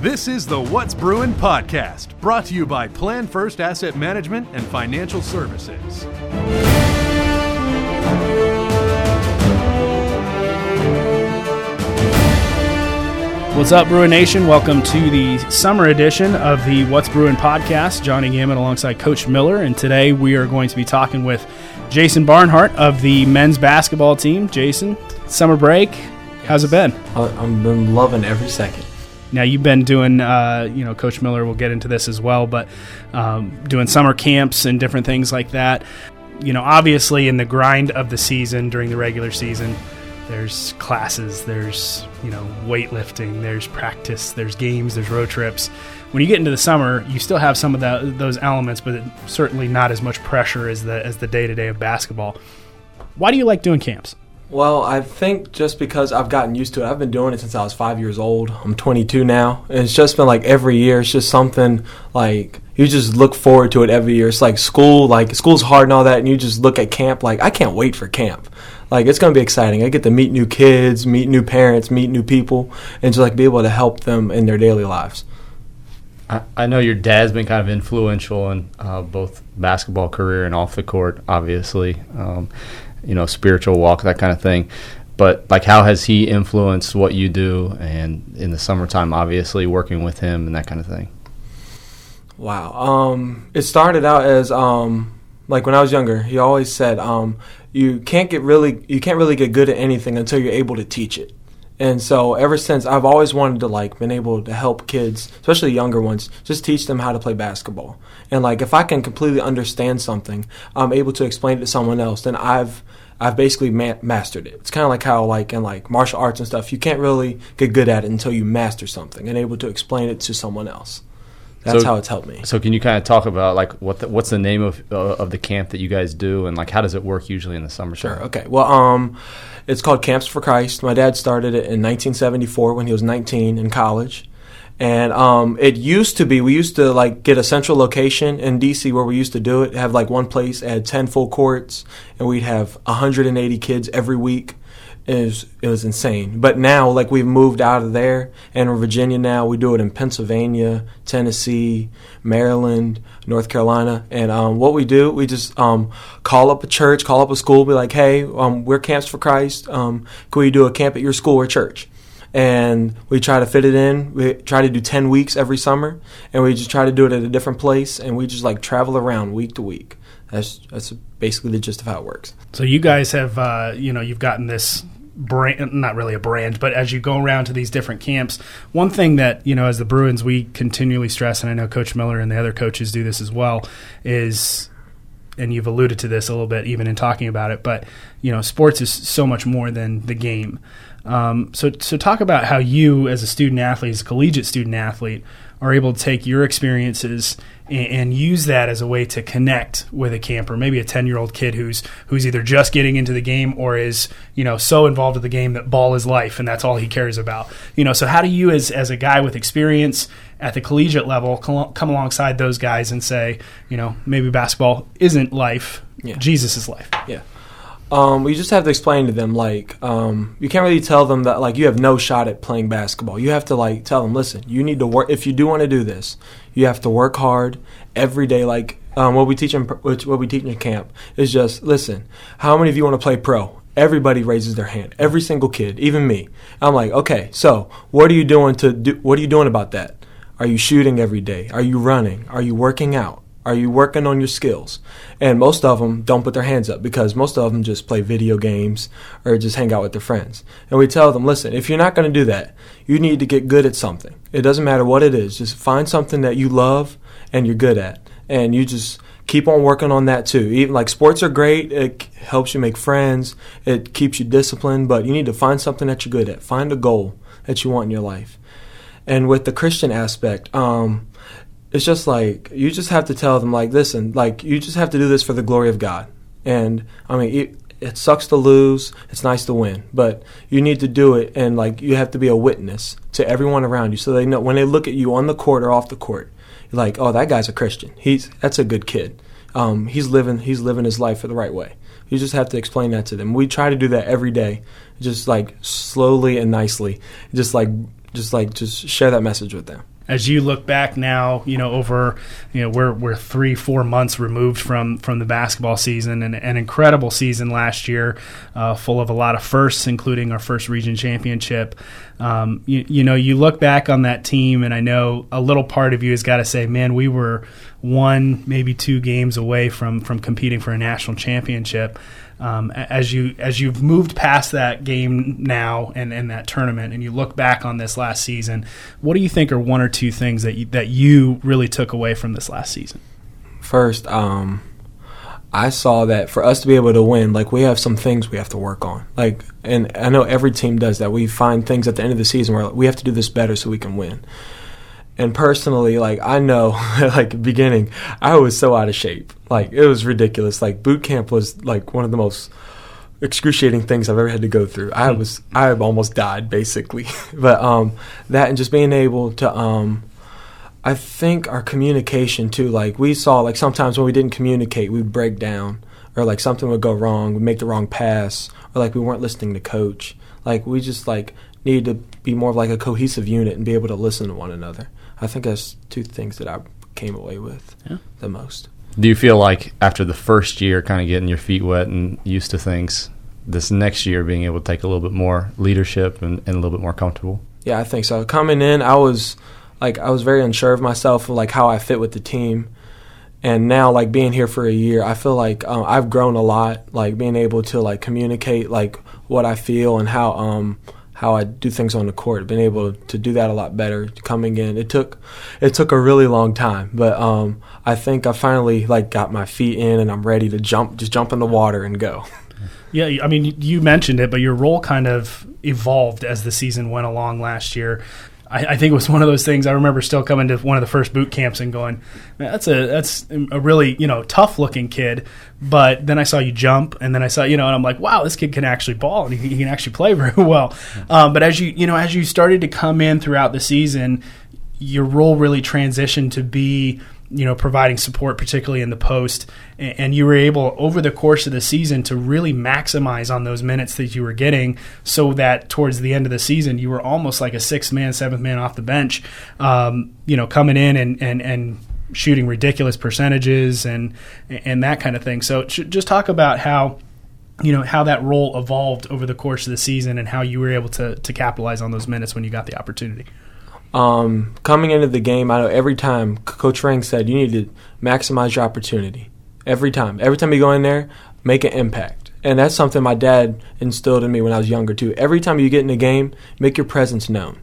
This is the What's Bruin podcast, brought to you by Plan First Asset Management and Financial Services. What's up, Bruin Nation? Welcome to the summer edition of the What's Bruin podcast. Johnny Gammon alongside Coach Miller, and today we are going to be talking with Jason Barnhart of the men's basketball team. Jason, summer break, how's it been? I- I've been loving every second. Now you've been doing, uh, you know, Coach Miller will get into this as well, but um, doing summer camps and different things like that. You know, obviously in the grind of the season during the regular season, there's classes, there's you know weightlifting, there's practice, there's games, there's road trips. When you get into the summer, you still have some of that, those elements, but certainly not as much pressure as the as the day to day of basketball. Why do you like doing camps? Well, I think just because I've gotten used to it, I've been doing it since I was five years old. I'm 22 now, and it's just been like every year. It's just something like you just look forward to it every year. It's like school, like school's hard and all that, and you just look at camp like I can't wait for camp. Like it's gonna be exciting. I get to meet new kids, meet new parents, meet new people, and just like be able to help them in their daily lives. I, I know your dad's been kind of influential in uh, both basketball career and off the court, obviously. Um, you know, spiritual walk, that kind of thing. But like, how has he influenced what you do? And in the summertime, obviously, working with him and that kind of thing. Wow. Um, it started out as um, like when I was younger. He always said, um, "You can't get really, you can't really get good at anything until you're able to teach it." And so ever since, I've always wanted to like been able to help kids, especially younger ones, just teach them how to play basketball. And like if I can completely understand something, I'm able to explain it to someone else. Then I've I've basically ma- mastered it. It's kind of like how like in like martial arts and stuff, you can't really get good at it until you master something and able to explain it to someone else. That's So- how it's helped me. So, can you kind of talk about like what the, what's the name of uh, of the camp that you guys do, and like how does it work usually in the summer? Sure. Okay. Well, um, it's called Camps for Christ. My dad started it in 1974 when he was 19 in college, and um, it used to be we used to like get a central location in DC where we used to do it. Have like one place had 10 full courts, and we'd have 180 kids every week. It was, it was insane. But now, like, we've moved out of there and Virginia now. We do it in Pennsylvania, Tennessee, Maryland, North Carolina. And um, what we do, we just um, call up a church, call up a school, be like, hey, um, we're Camps for Christ. Um, can we do a camp at your school or church? And we try to fit it in. We try to do 10 weeks every summer. And we just try to do it at a different place. And we just, like, travel around week to week. That's, that's basically the gist of how it works. So you guys have, uh, you know, you've gotten this brand, not really a brand, but as you go around to these different camps, one thing that you know, as the Bruins, we continually stress, and I know Coach Miller and the other coaches do this as well, is, and you've alluded to this a little bit even in talking about it, but you know, sports is so much more than the game. Um, so, so talk about how you, as a student athlete, as a collegiate student athlete, are able to take your experiences and, and use that as a way to connect with a camper, maybe a ten year old kid who's who's either just getting into the game or is you know so involved with the game that ball is life and that's all he cares about. You know, so how do you, as as a guy with experience at the collegiate level, come alongside those guys and say, you know, maybe basketball isn't life, Yeah. Jesus is life. Yeah. Um, you just have to explain to them like um, you can't really tell them that like you have no shot at playing basketball. You have to like tell them, listen, you need to work if you do want to do this. You have to work hard every day. Like um, what we teach in what we teach in camp is just listen. How many of you want to play pro? Everybody raises their hand. Every single kid, even me. I'm like, okay, so what are you doing to do? What are you doing about that? Are you shooting every day? Are you running? Are you working out? Are you working on your skills? And most of them don't put their hands up because most of them just play video games or just hang out with their friends. And we tell them, listen, if you're not going to do that, you need to get good at something. It doesn't matter what it is. Just find something that you love and you're good at. And you just keep on working on that too. Even like sports are great. It helps you make friends. It keeps you disciplined, but you need to find something that you're good at. Find a goal that you want in your life. And with the Christian aspect, um, it's just like you just have to tell them like listen like you just have to do this for the glory of god. And i mean it, it sucks to lose. It's nice to win. But you need to do it and like you have to be a witness to everyone around you so they know when they look at you on the court or off the court like oh that guy's a christian. He's that's a good kid. Um, he's living he's living his life the right way. You just have to explain that to them. We try to do that every day just like slowly and nicely. Just like just like just share that message with them as you look back now, you know, over, you know, we're, we're three, four months removed from, from the basketball season and an incredible season last year, uh, full of a lot of firsts, including our first region championship. Um, you, you know, you look back on that team, and I know a little part of you has got to say, man, we were one, maybe two games away from, from competing for a national championship um, as you as you've moved past that game now and, and that tournament, and you look back on this last season, what do you think are one or two things that you, that you really took away from this last season? First, um, I saw that for us to be able to win, like we have some things we have to work on. Like, and I know every team does that. We find things at the end of the season where we have to do this better so we can win. And personally, like I know, like beginning, I was so out of shape. Like it was ridiculous. Like boot camp was like one of the most excruciating things I've ever had to go through. I was I almost died basically. but um that and just being able to um I think our communication too, like we saw like sometimes when we didn't communicate, we'd break down or like something would go wrong, we'd make the wrong pass, or like we weren't listening to coach. Like we just like need to be more of like a cohesive unit and be able to listen to one another. I think that's two things that I came away with yeah. the most. Do you feel like after the first year, kind of getting your feet wet and used to things, this next year being able to take a little bit more leadership and, and a little bit more comfortable? Yeah, I think so. Coming in, I was like I was very unsure of myself, like how I fit with the team. And now, like being here for a year, I feel like um, I've grown a lot. Like being able to like communicate like what I feel and how um, how I do things on the court. Been able to do that a lot better coming in. It took it took a really long time, but um, I think I finally like got my feet in and I'm ready to jump, just jump in the water and go. Yeah, I mean, you mentioned it, but your role kind of evolved as the season went along last year. I, I, think it was one of those things. I remember still coming to one of the first boot camps and going, "That's a that's a really you know tough looking kid." But then I saw you jump, and then I saw you know, and I'm like, "Wow, this kid can actually ball, and he, he can actually play very well." Um, but as you you know, as you started to come in throughout the season, your role really transitioned to be you know providing support particularly in the post. And you were able over the course of the season to really maximize on those minutes that you were getting so that towards the end of the season you were almost like a sixth man seventh man off the bench um, you know coming in and and and shooting ridiculous percentages and and that kind of thing. So just talk about how you know how that role evolved over the course of the season and how you were able to to capitalize on those minutes when you got the opportunity um, coming into the game, I know every time Coach Rank said you need to maximize your opportunity. Every time, every time you go in there, make an impact, and that's something my dad instilled in me when I was younger too. Every time you get in the game, make your presence known.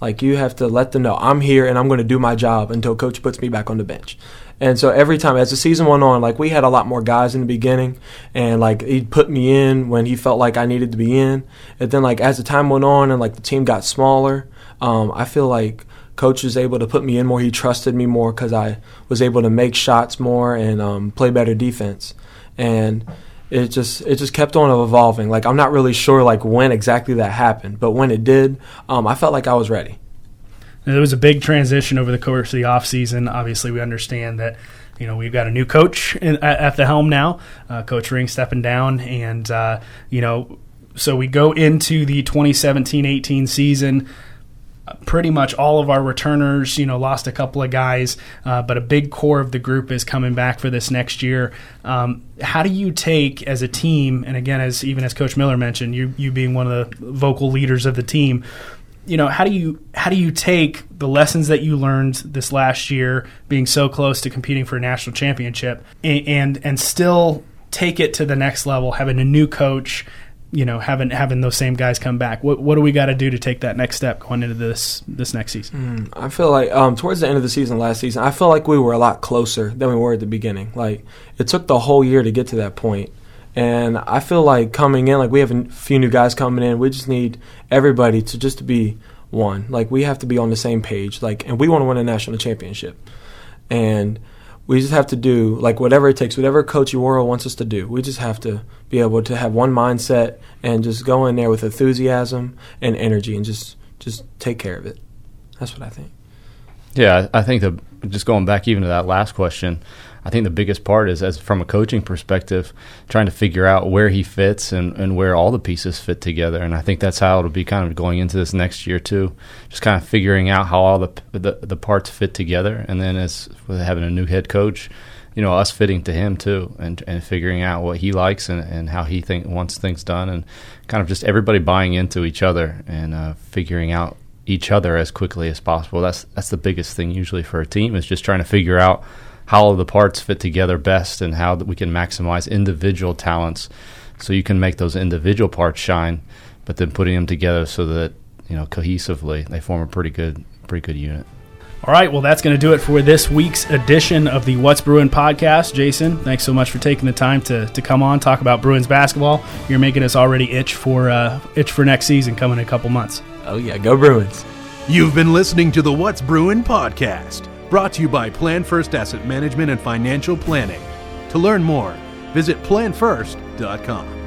Like you have to let them know I'm here and I'm going to do my job until coach puts me back on the bench. And so every time as the season went on, like we had a lot more guys in the beginning, and like he put me in when he felt like I needed to be in. And then like as the time went on and like the team got smaller, um, I feel like coach was able to put me in more. He trusted me more because I was able to make shots more and um, play better defense. And it just it just kept on evolving. Like I'm not really sure like when exactly that happened, but when it did, um, I felt like I was ready. There was a big transition over the course of the off season. Obviously, we understand that you know we've got a new coach in, at, at, the helm now, uh, Coach Ring stepping down, and uh, you know so we go into the 2017-18 season pretty much all of our returners, you know, lost a couple of guys, uh, but a big core of the group is coming back for this next year. Um, how do you take as a team, and again, as even as Coach Miller mentioned, you you being one of the vocal leaders of the team, you know, how do you how do you take the lessons that you learned this last year, being so close to competing for a national championship, and and, and still take it to the next level, having a new coach you know having having those same guys come back. What what do we got to do to take that next step going into this this next season? Mm, i feel like um, towards the end of the season last season i feel like we were a lot closer than we were at the beginning. Like it took the whole year to get to that point. And i feel like coming in like we have a few new guys coming in. We just need everybody to just to be one. Like we have to be on the same page. Like and we want to win a national championship. And we just have to do like whatever it takes, whatever Coach Uoro wants us to do. We just have to be able to have one mindset and just go in there with enthusiasm and energy and just just take care of it. That's what I think. Yeah, I think that just going back even to that last question, I think the biggest part is, as from a coaching perspective, trying to figure out where he fits and, and where all the pieces fit together. And I think that's how it'll be kind of going into this next year too, just kind of figuring out how all the the, the parts fit together. And then as with having a new head coach, you know, us fitting to him too, and and figuring out what he likes and, and how he think wants things done, and kind of just everybody buying into each other and uh, figuring out each other as quickly as possible. That's that's the biggest thing usually for a team is just trying to figure out how the parts fit together best and how we can maximize individual talents so you can make those individual parts shine, but then putting them together so that you know cohesively they form a pretty good pretty good unit. All right, well, that's going to do it for this week's edition of the What's Bruin podcast. Jason, thanks so much for taking the time to, to come on talk about Bruins basketball. You're making us already itch for uh, itch for next season coming in a couple months. Oh yeah, go Bruins! You've been listening to the What's Bruin podcast, brought to you by Plan First Asset Management and Financial Planning. To learn more, visit planfirst.com.